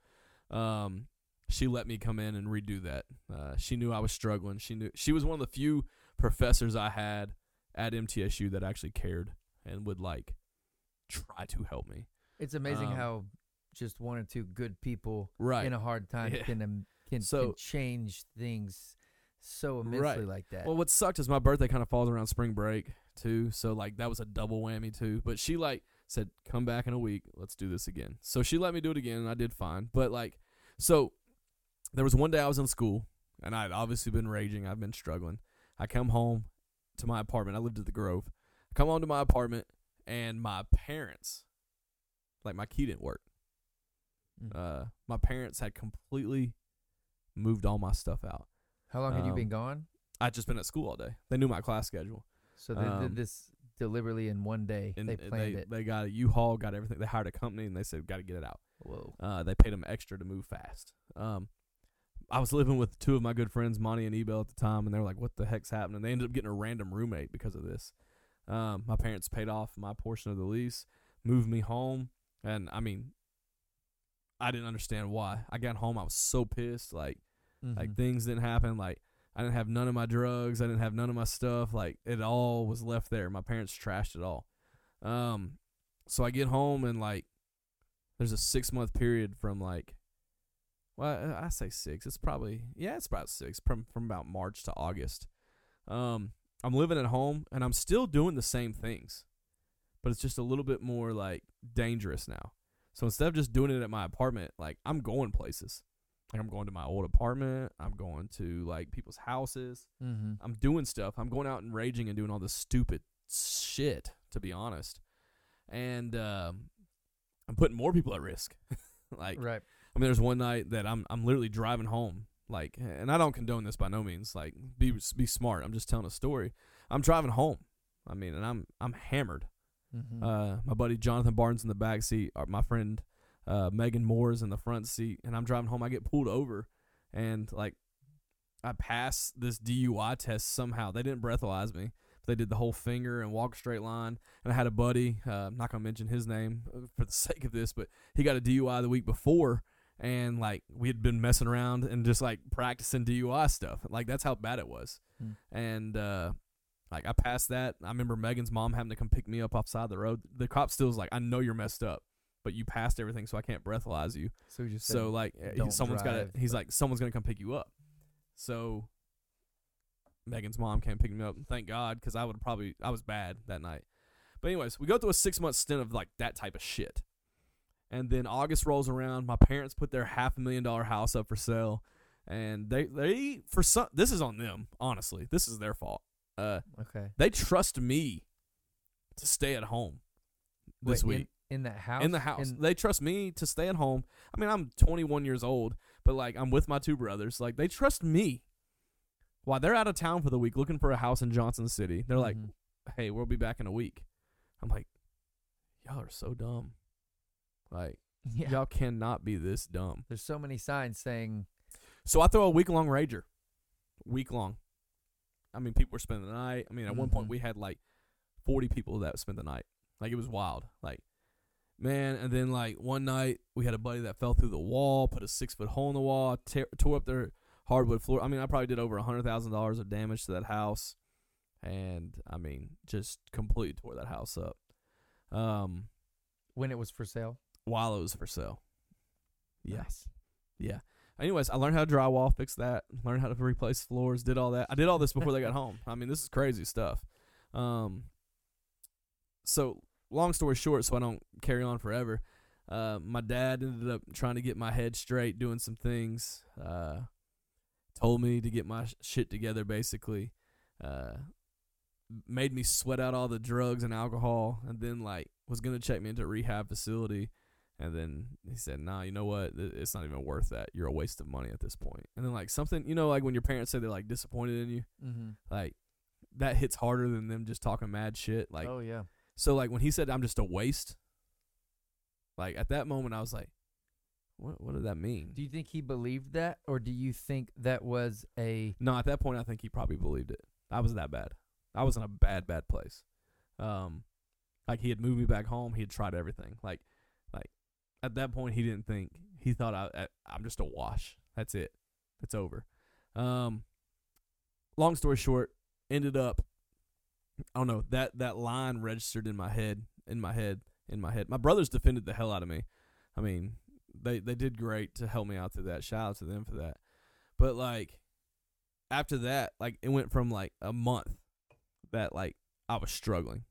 Um, she let me come in and redo that. Uh, she knew I was struggling. She knew she was one of the few professors I had at MTSU that actually cared and would like try to help me. It's amazing um, how just one or two good people Right. in a hard time Yeah. can can, So- can change things so immensely Right. like that. Well, what sucked is my birthday kind of falls around spring break too, so like that was a double whammy too. But she like said, "Come back in a week, let's do this again." So she let me do it again, and I did fine. But like, so there was one day I was in school, and I'd obviously been raging. I've been struggling. I come home to my apartment. I lived at the Grove. I come home to my apartment, and my parents, like my key didn't work. Mm. Uh, my parents had completely moved all my stuff out. how long had you been um, gone? I'd just been at school all day. They knew my class schedule. So they um, did this deliberately in one day. and they and planned they, it. they got a U-Haul, got everything. They hired a company, and they said, "Got to get it out." Whoa. Uh, they paid them extra to move fast. Um, I was living with two of my good friends, Monty and Ebel, at the time, and they were like, "What the heck's happening?" They ended up getting a random roommate because of this. Um, my parents paid off my portion of the lease, moved me home, and I mean, I didn't understand why. I got home, I was so pissed, like like Mhm. things didn't happen, like. I didn't have none of my drugs. I didn't have none of my stuff. Like it all was left there. My parents trashed it all. Um, so I get home and like, there's a six month period from like, well, I I say six. It's probably yeah, it's about six from from about March to August. Um, I'm living at home and I'm still doing the same things, but it's just a little bit more like dangerous now. So instead of just doing it at my apartment, like I'm going places. Like I'm going to my old apartment. I'm going to like people's houses. Mm-hmm. I'm doing stuff. I'm going out and raging and doing all this stupid shit, to be honest. And um, I'm putting more people at risk. like, Right. I mean, there's one night that I'm I'm literally driving home, like, and I don't condone this by no means. Like, be be smart. I'm just telling a story. I'm driving home. I mean, and I'm I'm hammered. Mm-hmm. Uh, my buddy Jonathan Barnes in the back seat. uh, My friend uh, Megan Moore's in the front seat, and I'm driving home. I get pulled over, and like I pass this DUI test somehow. They didn't breathalyze me. They did the whole finger and walk straight line. And I had a buddy. Uh, I'm not gonna mention his name uh, for the sake of this, but he got a DUI the week before, and like we had been messing around and just like practicing DUI stuff. Like that's how bad it was. Hmm. And uh, like I passed that. I remember Megan's mom having to come pick me up off the side of the road. The cop still was like, "I know you're messed up, but you passed everything, so I can't breathalyze you." So just So like, he- "Don't someone's got to. He's like, someone's gonna come pick you up. So Megan's mom came pick me up. Thank God, because I would probably I was bad that night. But anyways, we go through a six month stint of like that type of shit, and then August rolls around. My parents put their half a million dollar house up for sale, and they they for some this is on them. Honestly, this is their fault. Uh, okay. they trust me to stay at home this Wait, week in, in that house. in the house. In- they trust me to stay at home. I mean, I'm 21 years old, but like I'm with my two brothers. Like they trust me. While they're out of town for the week looking for a house in Johnson City, they're like, Mhm. "Hey, we'll be back in a week." I'm like, "Y'all are so dumb. Like yeah. y'all cannot be this dumb." There's so many signs saying So I throw a week long rager. Week long. I mean, people were spending the night. I mean, at one point Mhm. we had like 40 people that spent the night. Like it was wild. Like, man. And then like one night we had a buddy that fell through the wall, put a six foot hole in the wall, tear, tore up their hardwood floor. I mean, I probably did over a hundred thousand dollars of damage to that house, and I mean, just completely tore that house up. Um, when it was for sale. while it was for sale. Yeah. Nice. Yeah. Anyways, I learned how to drywall, fix that, learned how to replace floors, did all that. I did all this before they got home. I mean, this is crazy stuff. Um, so long story short, so I don't carry on forever. Uh, my dad ended up trying to get my head straight, doing some things. Uh, told me to get my shit together, basically. Uh, made me sweat out all the drugs and alcohol, and then like was gonna check me into a rehab facility. And then he said, "Nah, you know what? It's not even worth that. You're a waste of money at this point." And then like something, you know, like when your parents say they're like disappointed in you, Mm-hmm. like that hits harder than them just talking mad shit. Like oh yeah. so, like when he said, "I'm just a waste," like at that moment, I was like, "What? What did that mean?" Do you think he believed that, or do you think that was a? No, at that point, I think he probably believed it. I was that bad. I was in a bad, bad place. Um, like he had moved me back home. He had tried everything. Like, like at that point, he didn't think. He thought I, I I'm just a wash. That's it. It's over. Um, long story short, ended up. I don't know that that line registered in my head, in my head, in my head. My brothers defended the hell out of me. I mean, they they did great to help me out through that. Shout out to them for that. But like after that, like it went from like a month that like I was struggling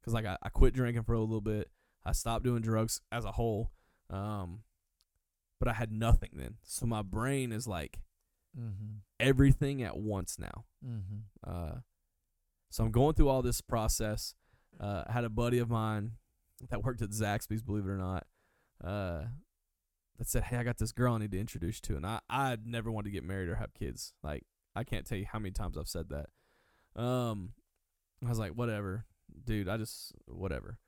because like I, I quit drinking for a little bit. I stopped doing drugs as a whole, um, but I had nothing then. So my brain is like Mm-hmm. everything at once now. Mm-hmm. Uh, so I'm going through all this process. Uh, I had a buddy of mine that worked at Zaxby's, believe it or not, uh, that said, "Hey, I got this girl I need to introduce you to," and I I never wanted to get married or have kids. Like I can't tell you how many times I've said that. Um, I was like, whatever, dude. I just whatever.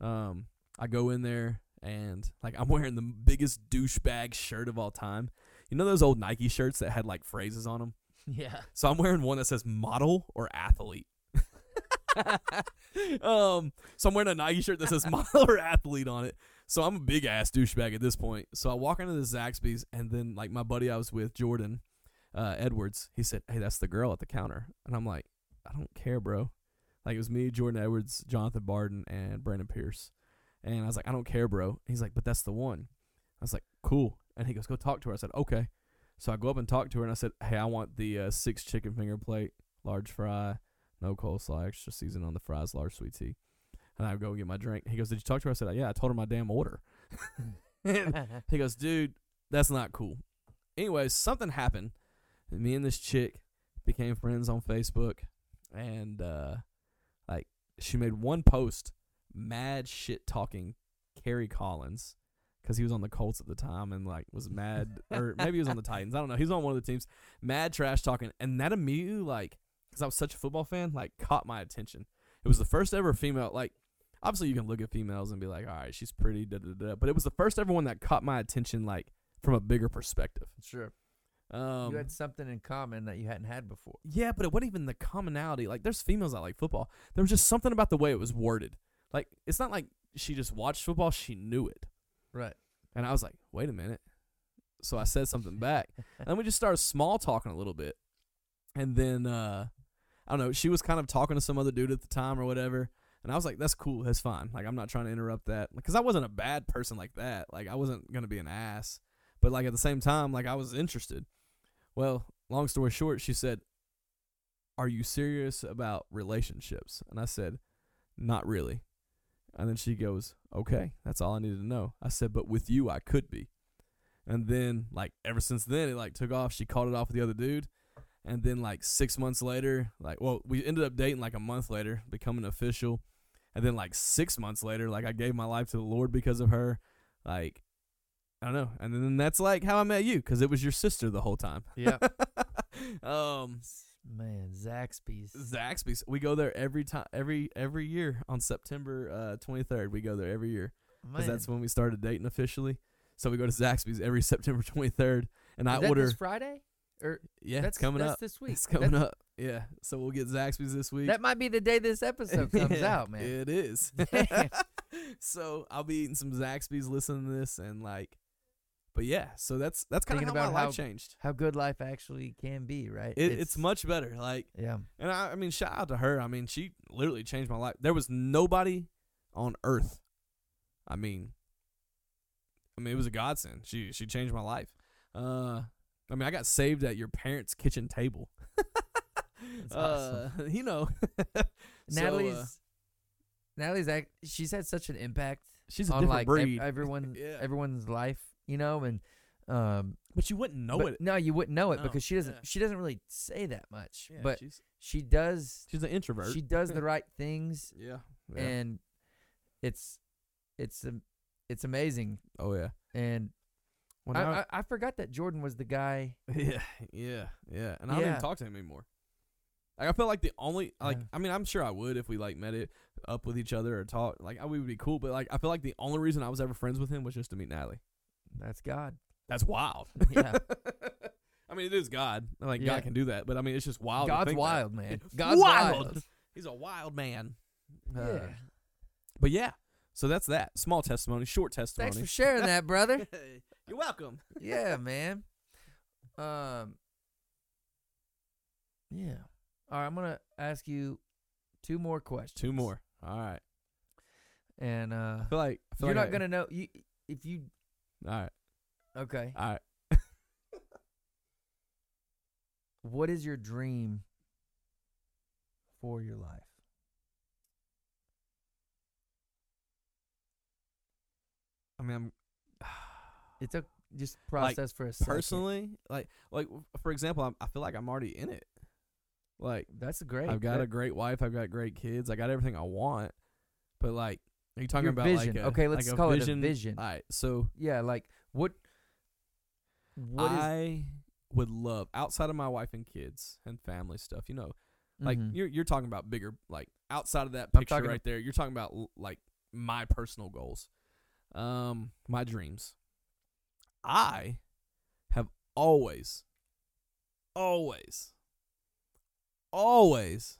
Um, I go in there and like I'm wearing the biggest douchebag shirt of all time. You know those old Nike shirts that had like phrases on them. Yeah. So I'm wearing one that says model or athlete. um, so I'm wearing a Nike shirt that says model or athlete on it. So I'm a big ass douchebag at this point. So I walk into the Zaxby's and then like my buddy I was with, Jordan uh, Edwards, he said, "Hey, that's the girl at the counter," and I'm like, "I don't care, bro." Like it was me, Jordan Edwards, Jonathan Barden, and Brandon Pierce, and I was like, "I don't care, bro." He's like, "But that's the one." I was like, "Cool," and he goes, "Go talk to her." I said, "Okay." So I go up and talk to her, and I said, "Hey, I want the uh, six chicken finger plate, large fry, no coleslaw, extra season on the fries, large sweet tea." And I go get my drink. He goes, "Did you talk to her?" I said, "Yeah, I told her my damn order." He goes, "Dude, that's not cool." anyways, something happened. And me and this chick became friends on Facebook, and uh, like she made one post, mad shit talking Kerry Collins, because he was on the Colts at the time and like was mad, or maybe he was on the Titans. I don't know. He was on one of the teams, mad trash talking, and that immediately like, because I was such a football fan, like caught my attention. It was the first ever female like. Obviously, you can look at females and be like, "All right, she's pretty," da da da. But it was the first ever one that caught my attention, like from a bigger perspective. Sure. Um, you had something in common that you hadn't had before. yeah, but it wasn't even the commonality. Like, there's females that like football. There was just something about the way it was worded. Like, it's not like she just watched football; she knew it. Right. And I was like, "Wait a minute." So I said something back, and then we just started small talking a little bit. And then uh, I don't know. She was kind of talking to some other dude at the time or whatever. And I was like, "That's cool. That's fine. Like, I'm not trying to interrupt that because I wasn't a bad person like that. Like, I wasn't gonna be an ass." But like at the same time, like I was interested. Well, long story short, she said, "Are you serious about relationships?" And I said, "Not really." And then she goes, "Okay, that's all I needed to know." I said, "But with you, I could be." And then, like, ever since then, it like took off. She called it off with the other dude, and then like six months later, like, well, we ended up dating like a month later, becoming official. And then like six months later, like I gave my life to the Lord because of her. Like, I don't know. And then that's like how I met you because it was your sister the whole time. Yeah. um, Man, Zaxby's. Zaxby's. We go there every time, every every year on September uh, 23rd. We go there every year because that's when we started dating officially. So we go to Zaxby's every September 23rd, and I Is that order. this Friday? Or yeah, that's it's coming that's up. this week. It's coming That's- up. Yeah, so we'll get Zaxby's this week. That might be the day this episode comes Yeah, out, man. It is. So I'll be eating some Zaxby's listening to this and like, but yeah. So that's that's kind of how my about life changed. How good life actually can be, right? It, it's, much better. Like, Yeah. and I, I mean, shout out to her. I mean, she literally changed my life. There was nobody on earth. I mean, I mean, it was a godsend. She she changed my life. Uh, I mean, I got saved at your parents' kitchen table. Uh, you know, So, uh, Natalie's Natalie's act, she's had such an impact she's a on different like breed. ev- everyone Yeah. everyone's life, you know, and um but you wouldn't know but it. No, you wouldn't know it No, because she doesn't yeah. she doesn't really say that much. Yeah, but she's she does she's an introvert. she does the right things yeah, yeah. and it's it's um, it's amazing. oh yeah. And When I, I, I, I forgot that Jordan was the guy. yeah, yeah, yeah. And I don't Yeah. even talk to him anymore. Like I felt like the only like Yeah. I mean I'm sure I would if we like met it up with each other or talk like I we would be cool. But like I feel like the only reason I was ever friends with him was just to meet Natalie. That's God. That's wild. Yeah. I mean it is God. Like Yeah. God can do that, but I mean it's just wild. to God's think that. wild, man. God's wild. wild. He's a wild man. Yeah. Uh, but yeah, so that's that small testimony, short testimony. Thanks for sharing that, brother. You're welcome. yeah, man. Um. Yeah. All right, I'm gonna ask you two more questions. Two more. All right. and uh, I feel like I feel you're like not I- gonna know you if you. All right. Okay. All right. What is your dream for your life? I mean, I'm It's a just process for a second. personally like like for example, I'm, I feel like I'm already in it. Like That's great. I've got That- a great wife, I've got great kids, I got everything I want. But like, are you talking Your about vision. like a, Okay, let's like call it a vision? vision. All right, so yeah, like what? What is I would love outside of my wife and kids and family stuff. You know, like Mhm. you're you're talking about bigger, like outside of that picture right there. You're talking about like my personal goals, um, my dreams. I have always, always, always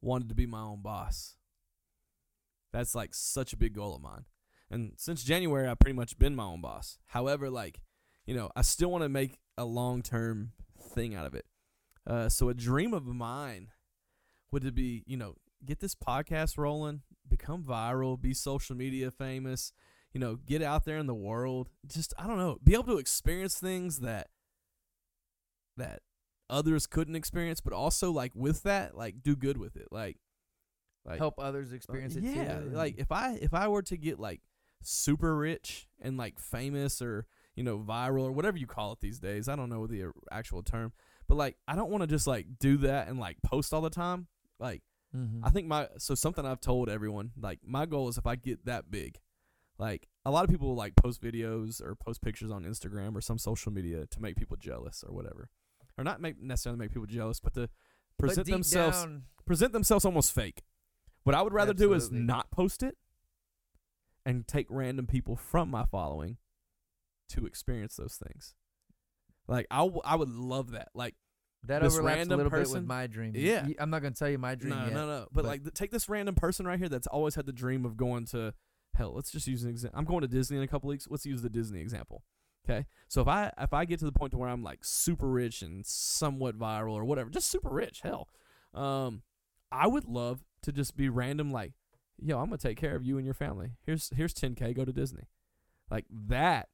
wanted to be my own boss. That's like such a big goal of mine. And since January, I've pretty much been my own boss. However, like, you know, I still want to make a long term thing out of it. Uh, so a dream of mine would be, you know, get this podcast rolling, become viral, be social media famous, you know, get out there in the world. Just I don't know, be able to experience things that that others couldn't experience, but also like with that, like do good with it. Like like help others experience it yeah, too? like if I if I were to get like super rich and like famous or you know, viral or whatever you call it these days. I don't know the uh, actual term, but like I don't want to just like do that and like post all the time. Like Mm-hmm. I think my so something I've told everyone like my goal is if I get that big, like a lot of people like post videos or post pictures on Instagram or some social media to make people jealous or whatever, or not make necessarily make people jealous, but to present themselves present themselves almost fake. What I would rather do is not post it and take random people from my following to experience those things. Like I, w- I would love that. Like that this overlaps a random little bit person- with my dream. Yeah. I'm not gonna tell you my dream no, yet. no, no. But, but- like th- take this random person right here that's always had the dream of going to hell. Let's just use an example. I'm going to Disney in a couple weeks. Let's use the Disney example. Okay, so if I if I get to the point to where I'm like super rich and somewhat viral or whatever, just super rich, hell, um, I would love to just be random like, yo, I'm gonna take care of you and your family. Here's here's 10k, go to Disney, like that.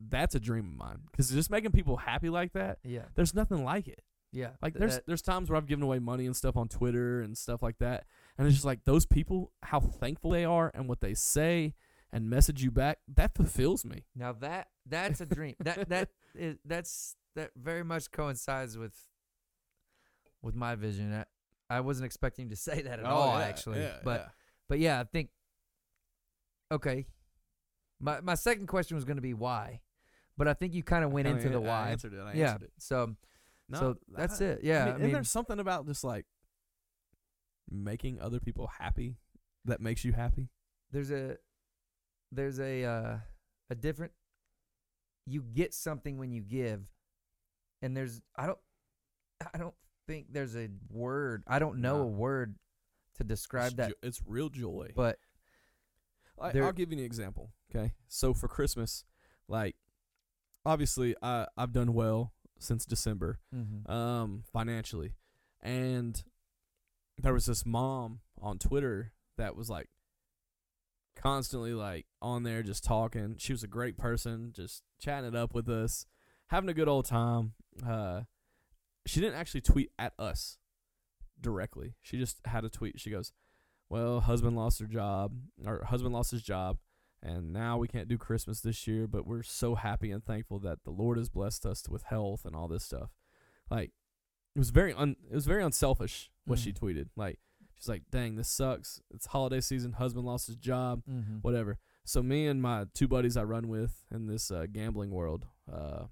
That's a dream of mine because just making people happy like that, Yeah, there's nothing like it. yeah. Like there's that- there's times where I've given away money and stuff on Twitter and stuff like that, and it's just like those people, how thankful they are and what they say and message you back, that fulfills me. now that that's a dream. that that is that's that very much coincides with with my vision. I, I wasn't expecting to say that at all, actually. but but yeah, I think okay. My my second question was going to be why, but I think you kind of went into the why. I answered it. I yeah. answered it. So No, so that's I- it. Yeah. I mean, I mean, there's something about just like making other people happy that makes you happy. there's a there's a uh, a different you get something when you give and there's I don't I don't think there's a word I don't know No. a word to describe it's that jo- it's real joy. but I, there- I'll give you an example. Okay, so for Christmas, like obviously I I've done well since December, um, financially, and there was this mom on Twitter that was like constantly like on there just talking. She was a great person, just chatting it up with us, having a good old time. Uh, she didn't actually tweet at us directly. She just had a tweet. She goes, "Well, husband lost her job, or husband lost his job." And now we can't do Christmas this year, but we're so happy and thankful that the Lord has blessed us with health and all this stuff. Like it was very un it was very unselfish what she Mhm. tweeted. Like she's like, "Dang, this sucks. It's holiday season. Husband lost his job. mm-hmm. Whatever." So me and my two buddies I run with in this uh, gambling world, uh,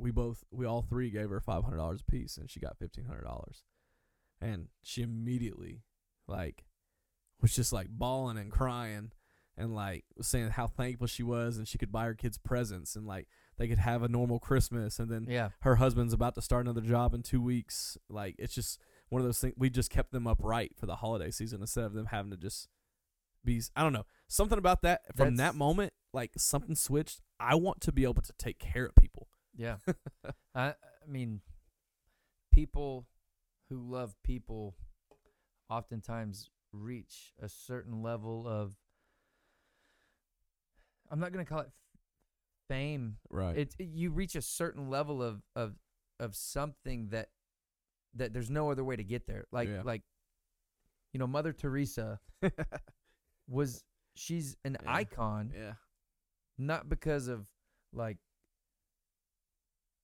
we both we all three gave her five hundred dollars a piece, and she got fifteen hundred dollars. And she immediately like was just like bawling and crying and like saying how thankful she was and she could buy her kids presents and like they could have a normal Christmas and then yeah her husband's about to start another job in two weeks. Like it's just one of those things. We just kept them upright for the holiday season instead of them having to just be. I don't know something about that from That's- that moment. Like something switched. I want to be able to take care of people. Yeah I I mean people who love people oftentimes reach a certain level of I'm not going to call it fame Right. it, it- you reach a certain level of of of something that that there's no other way to get there like Yeah. like you know mother teresa was she's an Yeah. icon yeah. not because of like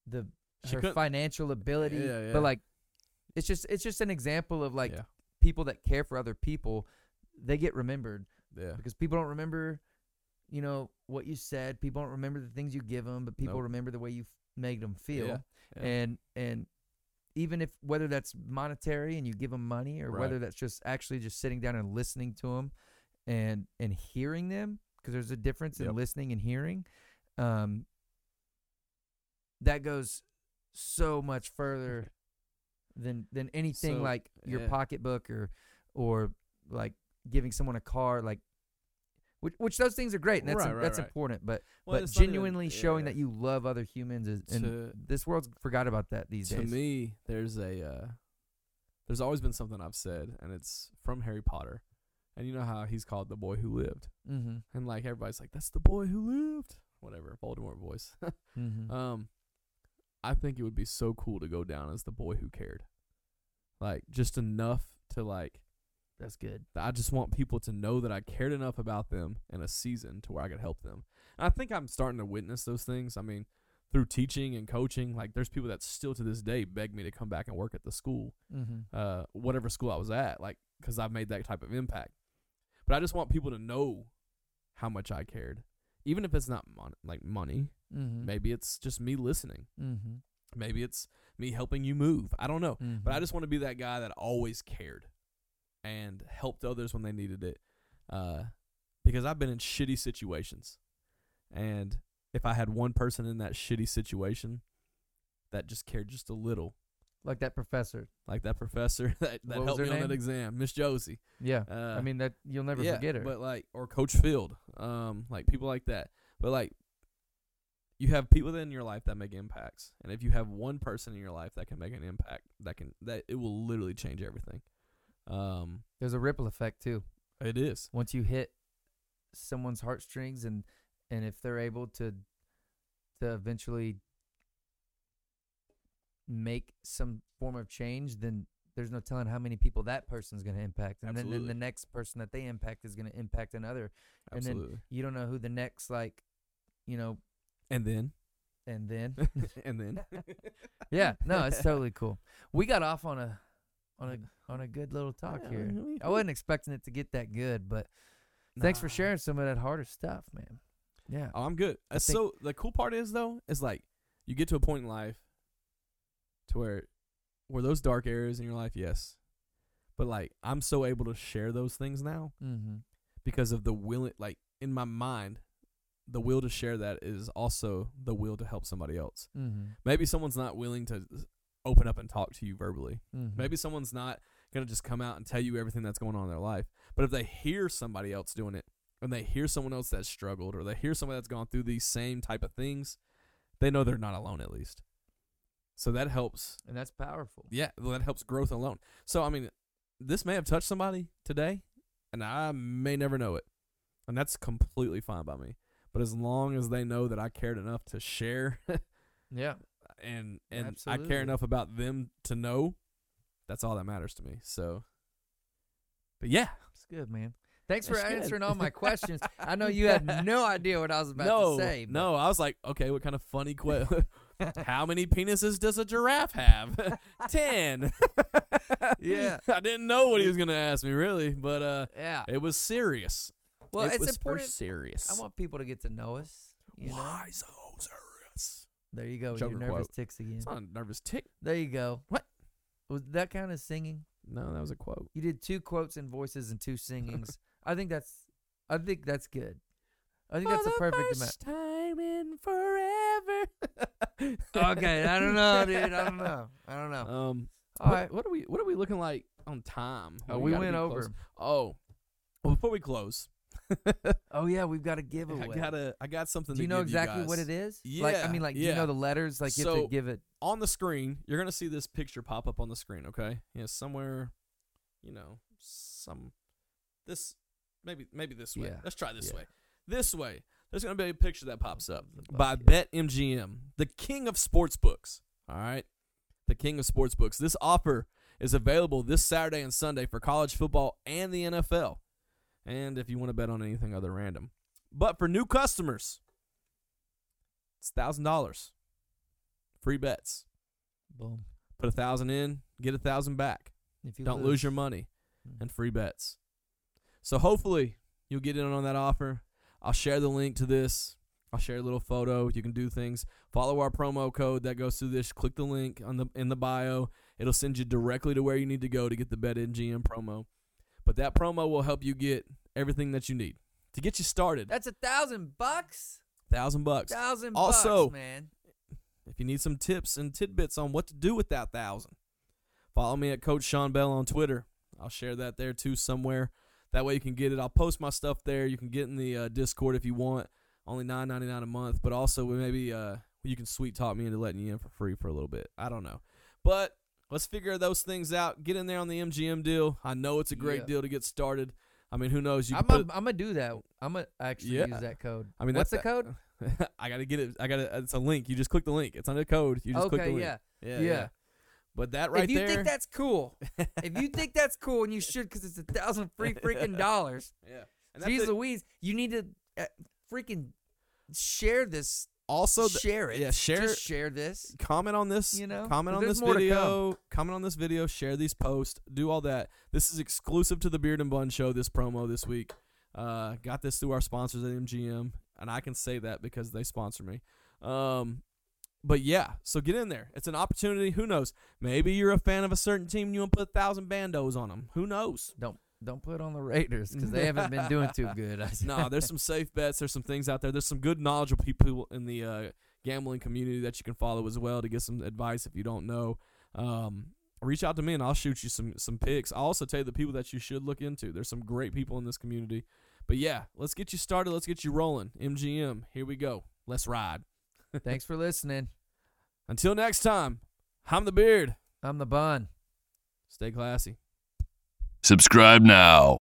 the She her financial ability Yeah, yeah. but like it's just it's just an example of like yeah. people that care for other people they get remembered Yeah. because people don't remember you know what you said people don't remember the things you give them but people Nope. remember the way you f- made them feel Yeah, yeah. and and even if whether that's monetary and you give them money or Right. whether that's just actually just sitting down and listening to them and and hearing them because there's a difference Yep. in listening and hearing um that goes so much further than than anything So, like your yeah. pocketbook or or like giving someone a car like which, which those things are great and that's Right, right, that's right. important but Well, but it's not even- genuinely showing yeah. that you love other humans is and To- this world's forgot about that these days. to days me, there's a uh, there's always been something I've said, and it's from Harry Potter, and you know how he's called the boy who lived, mm-hmm. and like everybody's like, that's the boy who lived, whatever Voldemort voice. Mm-hmm. um, I think it would be so cool to go down as the boy who cared, like just enough to like That's good. I just want people to know that I cared enough about them in a season to where I could help them. And I think I'm starting to witness those things. I mean, through teaching and coaching, like there's people that still to this day beg me to come back and work at the school, Mm-hmm. uh, whatever school I was at, like because I've made that type of impact. But I just want people to know how much I cared, even if it's not mon- like money. Mm-hmm. Maybe it's just me listening. Mm-hmm. Maybe it's me helping you move. I don't know. But I Mhm. just want to be that guy that always cared and helped others when they needed it. Uh, because I've been in shitty situations. And if I had one person in that shitty situation that just cared just a little, like that professor. like that professor that, that helped her me on that exam, Miss Josie. Yeah. Uh, I mean that you'll never yeah, forget her. But like, or Coach Field, um, like people like that. But like, you have people in your life that make impacts, and if you have one person in your life that can make an impact, that can that it will literally change everything. Um, There's a ripple effect too. it is. Once you hit someone's heartstrings and and if they're able to to eventually make some form of change, then there's no telling how many people that person's going to impact, and then, then the next person that they impact is going to impact another. And then- Absolutely. You don't know who the next like, you know, And then, and then and then, yeah, no, it's totally cool. We got off on a on a on a good little talk Yeah, here. we- I wasn't expecting it to get that good, but thanks for sharing some of that harder stuff, man. Yeah. Oh, I'm good. Uh, so the cool part is though, is like you get to a point in life to where where those dark areas in your life, yes. But like I'm so able to share those things now Mm-hmm. because of the will like in my mind, the will to share that is also the will to help somebody else. Mm-hmm. Maybe someone's not willing to open up and talk to you verbally. mm-hmm. Maybe someone's not going to just come out and tell you everything that's going on in their life. But if they hear somebody else doing it, and they hear someone else that's struggled, or they hear somebody that's gone through these same type of things, they know they're not alone at least. So that helps. and that's powerful. Yeah, well, that helps growth alone. So I mean, this may have touched somebody today, and I may never know it, and that's completely fine by me. But as long as they know that I cared enough to share, Yeah. and and I care enough about them to know, that's all that matters to me. So, but yeah, It's good, man. Thanks for good. answering all my questions. I know you had no idea what I was about no, to say. but- no, I was like, okay, what kind of funny question? How many penises does a giraffe have? Ten. Yeah. I didn't know what he was gonna ask me really, but uh, Yeah. it was serious. Well, it it's was important. serious. I want people to get to know us. You know? Why so serious? There you go. with Joker Your nervous quote. ticks again. It's not a nervous tick. There you go. What? Was that kind of singing? No, that was a quote. You did two quotes and voices and two singings. I think that's I think that's good. I think that's a perfect amount. Time in forever. Okay, I don't know, dude. I don't know. I don't know. Um, All what, right. what are we? What are we looking like on time? Oh, we gotta went over. close. Oh, well, before we close, Oh yeah, we've got a giveaway. I gotta. I got something. do you know exactly what guys. it is? Like I mean, like do you know the letters? Like you have So- to give it. on the screen. You're gonna see this picture pop up on the screen. Okay, yeah, somewhere, you know, some this maybe maybe this way. Yeah, Let's try this yeah. way. This way. There's gonna be a picture that pops up by. BetMGM, the king of sports books. All right, the king of sports books. This offer is available this Saturday and Sunday for college football and the NFL, and if you want to bet on anything other random. But for new customers, it's thousand dollars, free bets. Boom. Put a thousand in, get a thousand back. If you Don't lose your money Mm. and free bets. So hopefully you'll get in on that offer. I'll share the link to this. I'll share a little photo. You can do things. Follow our promo code that goes through this. Click the link on the in the bio. It'll send you directly to where you need to go to get the BetMGM promo. But that promo will help you get everything that you need to get you started. That's a thousand bucks. Thousand bucks. Thousand Also- bucks, man. If you need some tips and tidbits on what to do with that thousand, follow me at Coach Shaun Bell on Twitter. I'll share that there too somewhere. That way you can get it. I'll post my stuff there. You can get in the uh, Discord if you want. Only nine ninety nine a month, but also maybe uh, you can sweet talk me into letting you in for free for a little bit. I don't know, but let's figure those things out. Get in there on the MGM deal. I know it's a great Yeah. deal to get started. I mean, who knows? You I'm gonna I'm do that. I'm gonna actually Yeah. use that code. I mean, what's the code? I gotta get it. I gotta. It's a link. You just click the link. It's on the code. You just click the link. yeah. Yeah, Yeah. yeah. But that right there. if you there, think that's cool, if you think that's cool, and you should, because it's a thousand free freaking dollars. yeah. And Jeez. Louise, you need to uh, freaking share this. also share it. yeah, share- Just share this. comment on this You know, comment on this video comment on this video share these posts do all that this is exclusive to the beard and bun show this promo this week uh got this through our sponsors at mgm and i can say that because they sponsor me um but yeah so get in there it's an opportunity who knows maybe you're a fan of a certain team and you want to put a thousand bandos on them who knows Don't don't put on the Raiders because they haven't been doing too good. No, there's some safe bets. There's some things out there. There's some good knowledgeable people in the uh, gambling community that you can follow as well to get some advice if you don't know. Um, reach out to me and I'll shoot you some some picks. I'll also tell you the people that you should look into. There's some great people in this community. But yeah, let's get you started. Let's get you rolling. MGM, here we go. Let's ride. Thanks for listening. Until next time, I'm the beard. I'm the bun. Stay classy. Subscribe now.